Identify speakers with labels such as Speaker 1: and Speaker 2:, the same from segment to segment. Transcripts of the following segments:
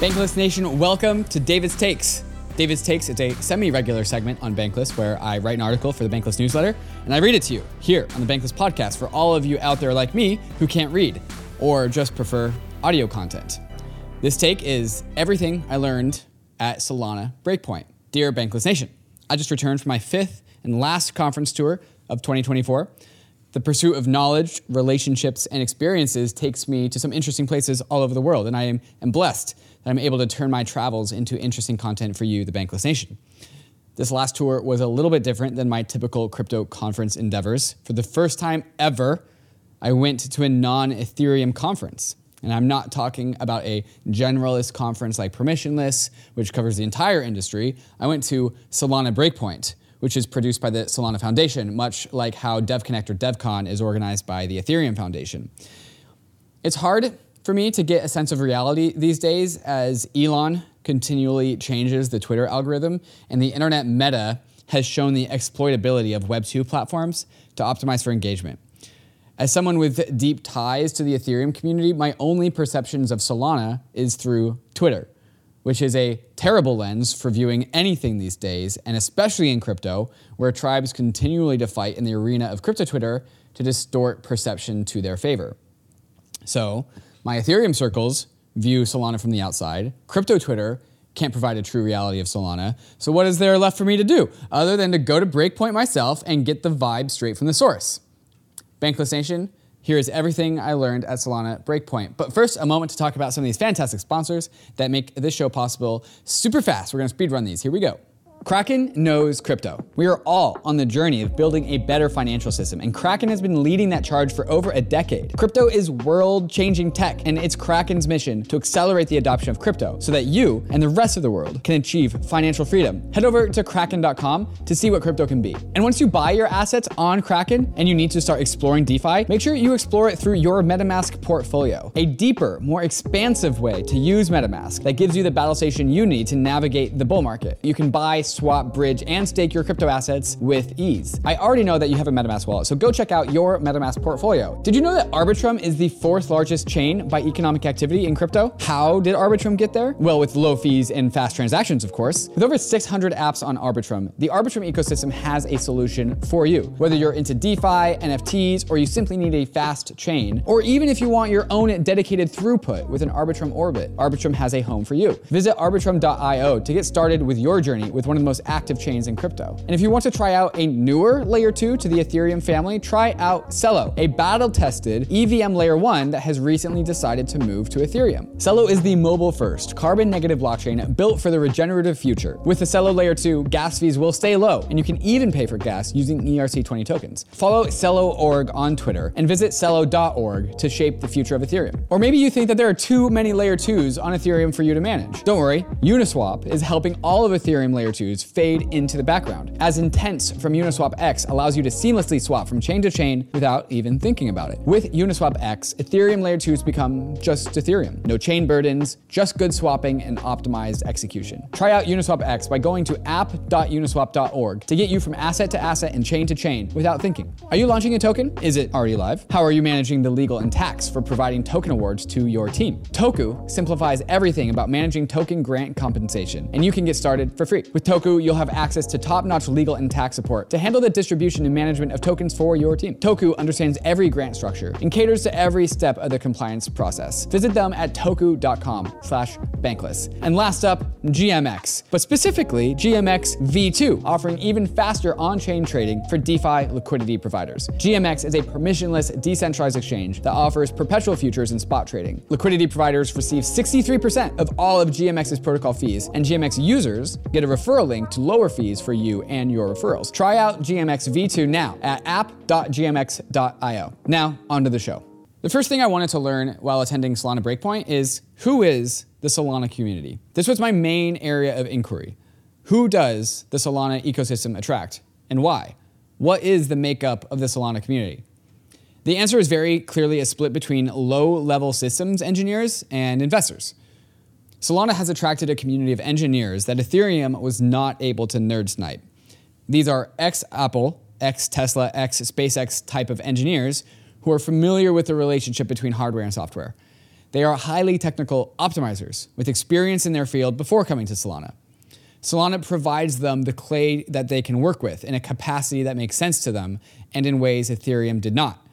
Speaker 1: Bankless Nation, welcome to David's Takes. David's Takes is a semi regular segment on Bankless where I write an article for the Bankless newsletter and I read it to you here on the Bankless podcast for all of you out there like me who can't read or just prefer audio content. This take is everything I learned at Solana Breakpoint. Dear Bankless Nation, I just returned from my fifth and last conference tour of 2024. The pursuit of knowledge, relationships, and experiences takes me to some interesting places all over the world, and I am, am blessed that I'm able to turn my travels into interesting content for you, the Bankless Nation. This last tour was a little bit different than my typical crypto conference endeavors. For the first time ever, I went to a non Ethereum conference. And I'm not talking about a generalist conference like Permissionless, which covers the entire industry. I went to Solana Breakpoint, which is produced by the Solana Foundation, much like how DevConnect or DevCon is organized by the Ethereum Foundation. It's hard for me to get a sense of reality these days as Elon continually changes the Twitter algorithm and the internet meta has shown the exploitability of Web2 platforms to optimize for engagement. As someone with deep ties to the Ethereum community, my only perceptions of Solana is through Twitter, which is a terrible lens for viewing anything these days, and especially in crypto, where tribes continually to fight in the arena of crypto Twitter to distort perception to their favor. So, my Ethereum circles view Solana from the outside. Crypto Twitter can't provide a true reality of Solana. So, what is there left for me to do other than to go to Breakpoint myself and get the vibe straight from the source? Bankless Nation, here is everything I learned at Solana Breakpoint. But first, a moment to talk about some of these fantastic sponsors that make this show possible super fast. We're gonna speed run these. Here we go. Kraken knows crypto. We are all on the journey of building a better financial system, and Kraken has been leading that charge for over a decade. Crypto is world changing tech, and it's Kraken's mission to accelerate the adoption of crypto so that you and the rest of the world can achieve financial freedom. Head over to kraken.com to see what crypto can be. And once you buy your assets on Kraken and you need to start exploring DeFi, make sure you explore it through your MetaMask portfolio, a deeper, more expansive way to use MetaMask that gives you the battle station you need to navigate the bull market. You can buy swap, bridge, and stake your crypto assets with ease. I already know that you have a MetaMask wallet, so go check out your MetaMask portfolio. Did you know that Arbitrum is the fourth largest chain by economic activity in crypto? How did Arbitrum get there? Well, with low fees and fast transactions, of course. With over 600 apps on Arbitrum, the Arbitrum ecosystem has a solution for you. Whether you're into DeFi, NFTs, or you simply need a fast chain, or even if you want your own dedicated throughput with an Arbitrum Orbit, Arbitrum has a home for you. Visit arbitrum.io to get started with your journey with one of the most active chains in crypto. And if you want to try out a newer layer 2 to the Ethereum family, try out Celo, a battle tested EVM layer 1 that has recently decided to move to Ethereum. Celo is the mobile first, carbon negative blockchain built for the regenerative future. With the Celo layer 2, gas fees will stay low, and you can even pay for gas using ERC20 tokens. Follow Celo.org on Twitter and visit Celo.org to shape the future of Ethereum. Or maybe you think that there are too many layer 2s on Ethereum for you to manage. Don't worry, Uniswap is helping all of Ethereum layer 2s fade into the background, as intents from Uniswap X allows you to seamlessly swap from chain to chain without even thinking about it. With Uniswap X, Ethereum layer 2s become just Ethereum. No chain burdens, just good swapping and optimized execution. Try out Uniswap X by going to app.uniswap.org to get you from asset to asset and chain to chain without thinking. Are you launching a token? Is it already live? How are you managing the legal and tax for providing token awards to your team? Toku simplifies everything about managing token grant compensation, and you can get started for free. With Toku, you'll have access to top-notch legal and tax support to handle the distribution and management of tokens for your team. Toku understands every grant structure and caters to every step of the compliance process. Visit them at toku.com slash bankless. And last up, GMX, but specifically GMX V2, offering even faster on-chain trading for DeFi liquidity providers. GMX is a permissionless, decentralized exchange that offers perpetual futures and spot trading. Liquidity providers receive 63% of all of GMX's protocol fees, and GMX users get a referral link to lower fees for you and your referrals. Try out GMX V2 now at app.gmx.io. Now, onto the show. The first thing I wanted to learn while attending Solana Breakpoint is who is the Solana community? This was my main area of inquiry. Who does the Solana ecosystem attract and why? What is the makeup of the Solana community? The answer is very clearly a split between low level systems engineers and investors. Solana has attracted a community of engineers that Ethereum was not able to nerd snipe. These are ex Apple, ex Tesla, ex SpaceX type of engineers who are familiar with the relationship between hardware and software. They are highly technical optimizers with experience in their field before coming to Solana. Solana provides them the clay that they can work with in a capacity that makes sense to them and in ways Ethereum did not.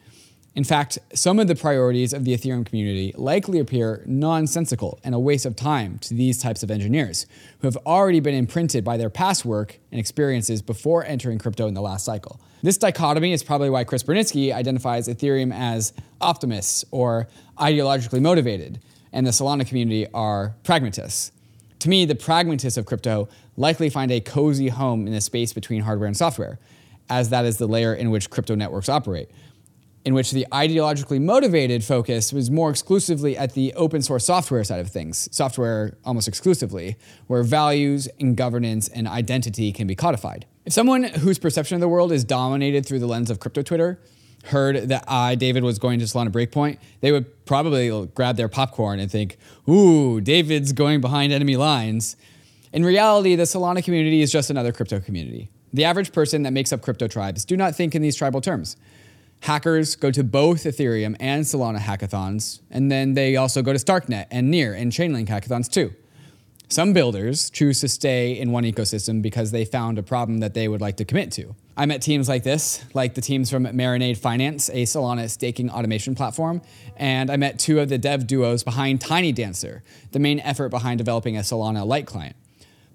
Speaker 1: In fact, some of the priorities of the Ethereum community likely appear nonsensical and a waste of time to these types of engineers who have already been imprinted by their past work and experiences before entering crypto in the last cycle. This dichotomy is probably why Chris Burniske identifies Ethereum as optimists or ideologically motivated, and the Solana community are pragmatists. To me, the pragmatists of crypto likely find a cozy home in the space between hardware and software, as that is the layer in which crypto networks operate in which the ideologically motivated focus was more exclusively at the open source software side of things, software almost exclusively, where values and governance and identity can be codified. If someone whose perception of the world is dominated through the lens of crypto Twitter heard that I, David, was going to Solana Breakpoint, they would probably grab their popcorn and think, ooh, David's going behind enemy lines. In reality, the Solana community is just another crypto community. The average person that makes up crypto tribes do not think in these tribal terms. Hackers go to both Ethereum and Solana hackathons, and then they also go to Starknet and Near and Chainlink hackathons too. Some builders choose to stay in one ecosystem because they found a problem that they would like to commit to. I met teams like this, like the teams from Marinade Finance, a Solana staking automation platform, and I met two of the dev duos behind Tiny Dancer, the main effort behind developing a Solana light client.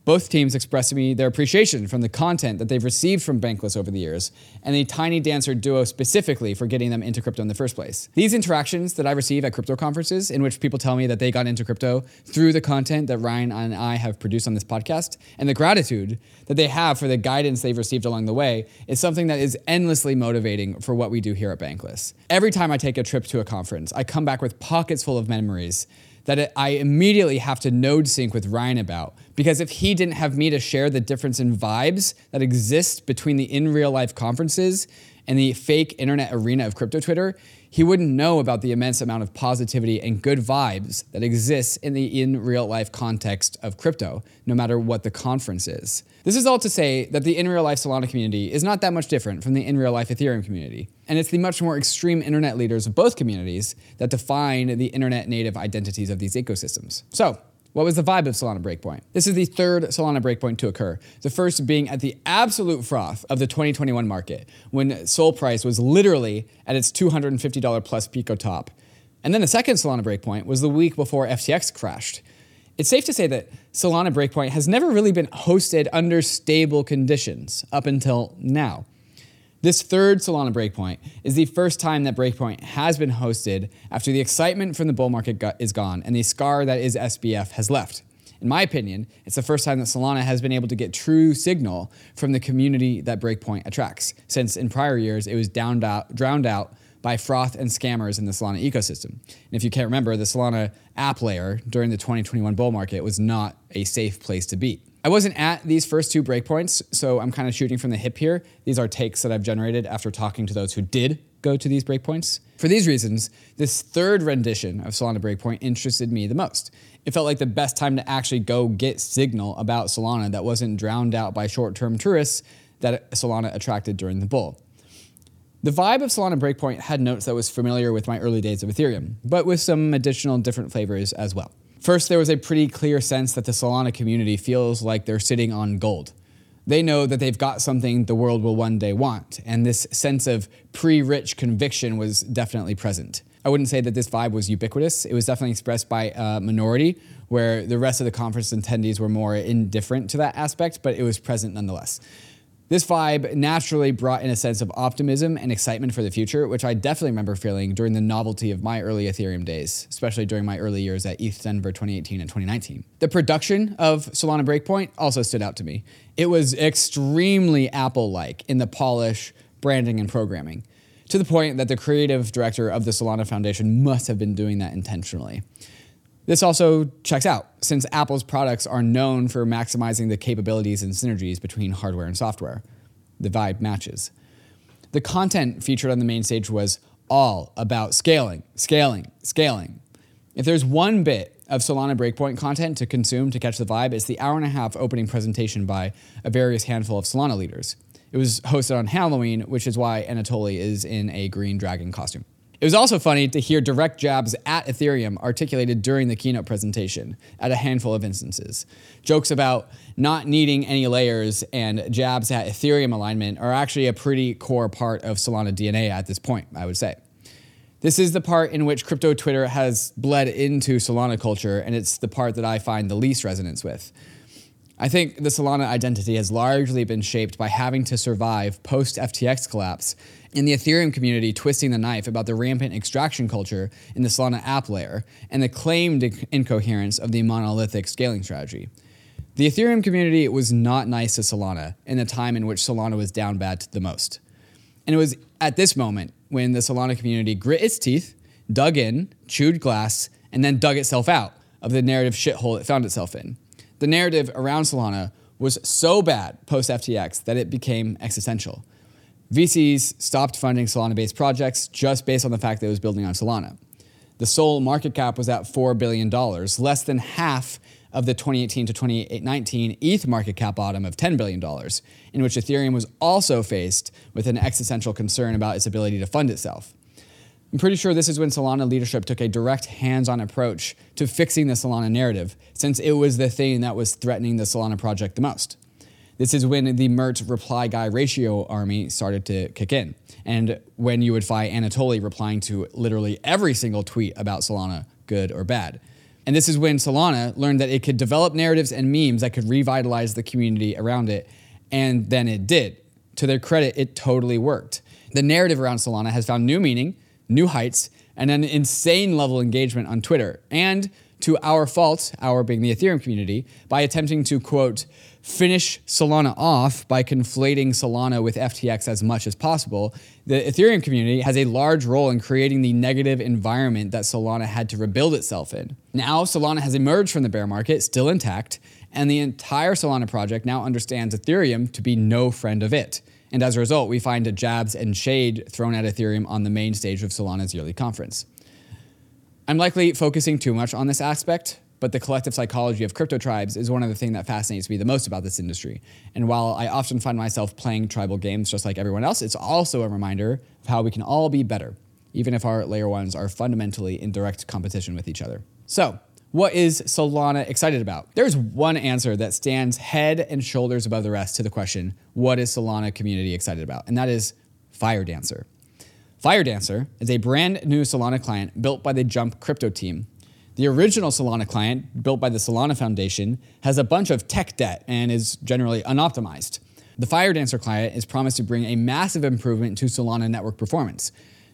Speaker 1: Both teams expressed to me their appreciation from the content that they've received from Bankless over the years, and the Tiny Dancer duo specifically for getting them into crypto in the first place. These interactions that I receive at crypto conferences, in which people tell me that they got into crypto through the content that Ryan and I have produced on this podcast, and the gratitude that they have for the guidance they've received along the way, is something that is endlessly motivating for what we do here at Bankless. Every time I take a trip to a conference, I come back with pockets full of memories that I immediately have to node sync with Ryan about. Because if he didn't have me to share the difference in vibes that exist between the in real life conferences and the fake internet arena of crypto Twitter, he wouldn't know about the immense amount of positivity and good vibes that exists in the in real life context of crypto, no matter what the conference is. This is all to say that the in real life Solana community is not that much different from the in real life Ethereum community. And it's the much more extreme internet leaders of both communities that define the internet native identities of these ecosystems. So, what was the vibe of Solana Breakpoint? This is the third Solana Breakpoint to occur, the first being at the absolute froth of the 2021 market, when Sol price was literally at its $250 plus Pico top. And then the second Solana Breakpoint was the week before FTX crashed. It's safe to say that Solana Breakpoint has never really been hosted under stable conditions up until now. This third Solana Breakpoint is the first time that Breakpoint has been hosted after the excitement from the bull market is gone and the scar that is SBF has left. In my opinion, it's the first time that Solana has been able to get true signal from the community that Breakpoint attracts, since in prior years it was drowned out, drowned out by froth and scammers in the Solana ecosystem. And if you can't remember, the Solana app layer during the 2021 bull market was not a safe place to be. I wasn't at these first two breakpoints, so I'm kind of shooting from the hip here. These are takes that I've generated after talking to those who did go to these breakpoints. For these reasons, this third rendition of Solana Breakpoint interested me the most. It felt like the best time to actually go get signal about Solana that wasn't drowned out by short term tourists that Solana attracted during the bull. The vibe of Solana Breakpoint had notes that was familiar with my early days of Ethereum, but with some additional different flavors as well. First, there was a pretty clear sense that the Solana community feels like they're sitting on gold. They know that they've got something the world will one day want, and this sense of pre rich conviction was definitely present. I wouldn't say that this vibe was ubiquitous. It was definitely expressed by a minority, where the rest of the conference attendees were more indifferent to that aspect, but it was present nonetheless. This vibe naturally brought in a sense of optimism and excitement for the future, which I definitely remember feeling during the novelty of my early Ethereum days, especially during my early years at ETH Denver 2018 and 2019. The production of Solana Breakpoint also stood out to me. It was extremely Apple like in the polish, branding, and programming, to the point that the creative director of the Solana Foundation must have been doing that intentionally. This also checks out, since Apple's products are known for maximizing the capabilities and synergies between hardware and software. The vibe matches. The content featured on the main stage was all about scaling, scaling, scaling. If there's one bit of Solana Breakpoint content to consume to catch the vibe, it's the hour and a half opening presentation by a various handful of Solana leaders. It was hosted on Halloween, which is why Anatoly is in a green dragon costume. It was also funny to hear direct jabs at Ethereum articulated during the keynote presentation at a handful of instances. Jokes about not needing any layers and jabs at Ethereum alignment are actually a pretty core part of Solana DNA at this point, I would say. This is the part in which crypto Twitter has bled into Solana culture, and it's the part that I find the least resonance with. I think the Solana identity has largely been shaped by having to survive post FTX collapse in the Ethereum community twisting the knife about the rampant extraction culture in the Solana app layer and the claimed incoherence of the monolithic scaling strategy. The Ethereum community was not nice to Solana in the time in which Solana was down bad the most. And it was at this moment when the Solana community grit its teeth, dug in, chewed glass, and then dug itself out of the narrative shithole it found itself in. The narrative around Solana was so bad post FTX that it became existential. VCs stopped funding Solana based projects just based on the fact that it was building on Solana. The Sol market cap was at $4 billion, less than half of the 2018 to 2019 ETH market cap bottom of $10 billion, in which Ethereum was also faced with an existential concern about its ability to fund itself. I'm pretty sure this is when Solana leadership took a direct hands on approach to fixing the Solana narrative, since it was the thing that was threatening the Solana project the most. This is when the Mert reply guy ratio army started to kick in, and when you would find Anatoly replying to literally every single tweet about Solana, good or bad. And this is when Solana learned that it could develop narratives and memes that could revitalize the community around it, and then it did. To their credit, it totally worked. The narrative around Solana has found new meaning, new heights, and an insane level engagement on Twitter. And to our fault, our being the Ethereum community, by attempting to quote, finish Solana off by conflating Solana with FTX as much as possible, the Ethereum community has a large role in creating the negative environment that Solana had to rebuild itself in. Now, Solana has emerged from the bear market, still intact, and the entire Solana project now understands Ethereum to be no friend of it. And as a result, we find jabs and shade thrown at Ethereum on the main stage of Solana's yearly conference. I'm likely focusing too much on this aspect, but the collective psychology of crypto tribes is one of the things that fascinates me the most about this industry. And while I often find myself playing tribal games just like everyone else, it's also a reminder of how we can all be better, even if our layer ones are fundamentally in direct competition with each other. So, what is Solana excited about? There's one answer that stands head and shoulders above the rest to the question, what is Solana community excited about? And that is Firedancer. Firedancer is a brand new Solana client built by the Jump crypto team the original Solana client, built by the Solana Foundation, has a bunch of tech debt and is generally unoptimized. The Firedancer client is promised to bring a massive improvement to Solana network performance.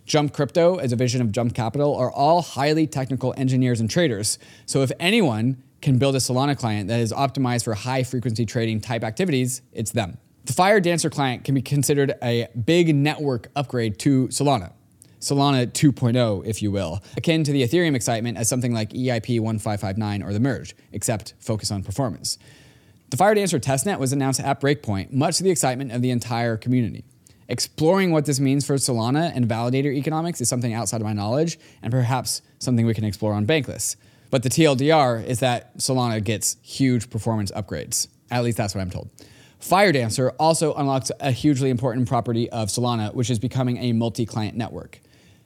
Speaker 1: Jump Crypto, as a vision of Jump Capital, are all highly technical engineers and traders. So if anyone can build a Solana client that is optimized for high frequency trading type activities, it's them. The Fire Dancer client can be considered a big network upgrade to Solana. Solana 2.0, if you will, akin to the Ethereum excitement as something like EIP 1559 or the Merge, except focus on performance. The Fire Dancer testnet was announced at Breakpoint, much to the excitement of the entire community. Exploring what this means for Solana and validator economics is something outside of my knowledge, and perhaps something we can explore on Bankless. But the TLDR is that Solana gets huge performance upgrades. At least that's what I'm told. Firedancer also unlocks a hugely important property of Solana, which is becoming a multi client network.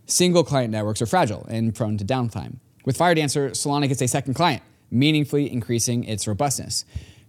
Speaker 1: Single client networks are fragile and prone to downtime. With Firedancer, Solana gets a second client, meaningfully increasing its robustness.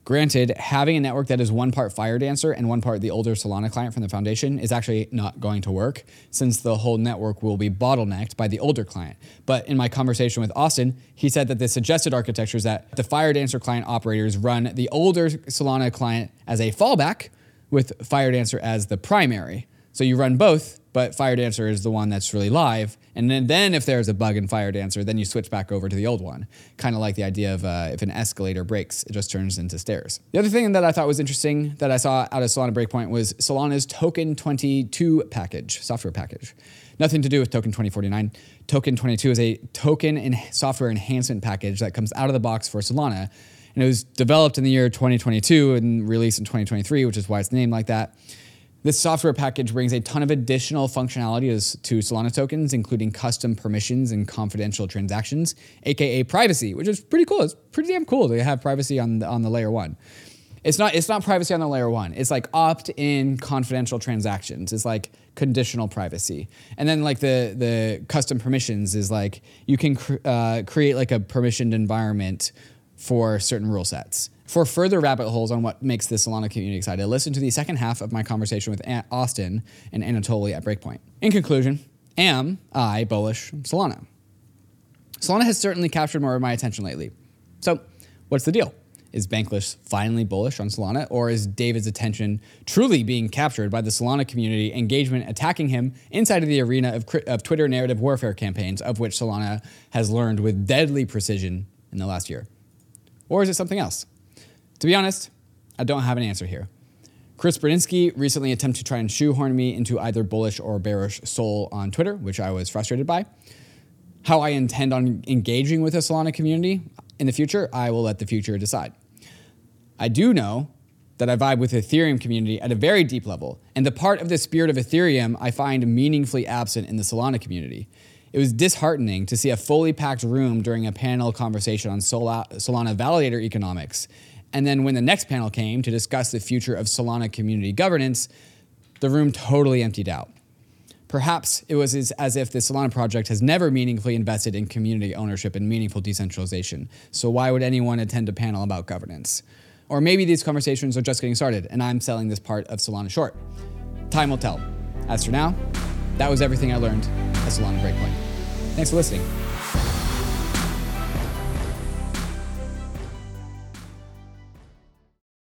Speaker 1: Granted, having a network that is one part Firedancer and one part the older Solana client from the foundation is actually not going to work, since the whole network will be bottlenecked by the older client. But in my conversation with Austin, he said that the suggested architecture is that the Firedancer client operators run the older Solana client as a fallback, with Firedancer as the primary. So you run both, but Firedancer is the one that's really live. And then, then if there's a bug in Fire Dancer, then you switch back over to the old one. Kind of like the idea of uh, if an escalator breaks, it just turns into stairs. The other thing that I thought was interesting that I saw out of Solana Breakpoint was Solana's Token 22 package, software package. Nothing to do with Token 2049. Token 22 is a token and software enhancement package that comes out of the box for Solana. And it was developed in the year 2022 and released in 2023, which is why it's named like that. This software package brings a ton of additional functionality to Solana tokens, including custom permissions and confidential transactions, aka privacy, which is pretty cool. It's pretty damn cool to have privacy on the, on the layer one. It's not it's not privacy on the layer one. It's like opt-in confidential transactions. It's like conditional privacy. And then like the the custom permissions is like you can cr- uh, create like a permissioned environment for certain rule sets. For further rabbit holes on what makes the Solana community excited, listen to the second half of my conversation with Austin and Anatoly at Breakpoint. In conclusion, am I bullish on Solana? Solana has certainly captured more of my attention lately. So, what's the deal? Is Bankless finally bullish on Solana, or is David's attention truly being captured by the Solana community engagement attacking him inside of the arena of, of Twitter narrative warfare campaigns, of which Solana has learned with deadly precision in the last year? Or is it something else? To be honest, I don't have an answer here. Chris Burniske recently attempted to try and shoehorn me into either bullish or bearish Sol on Twitter, which I was frustrated by. How I intend on engaging with the Solana community in the future, I will let the future decide. I do know that I vibe with the Ethereum community at a very deep level, and the part of the spirit of Ethereum I find meaningfully absent in the Solana community. It was disheartening to see a fully packed room during a panel conversation on Solana validator economics. And then when the next panel came to discuss the future of Solana community governance, the room totally emptied out. Perhaps it was as if the Solana project has never meaningfully invested in community ownership and meaningful decentralization. So why would anyone attend a panel about governance? Or maybe these conversations are just getting started and I'm selling this part of Solana short. Time will tell. As for now, that was everything I learned at Solana Breakpoint. Thanks for listening.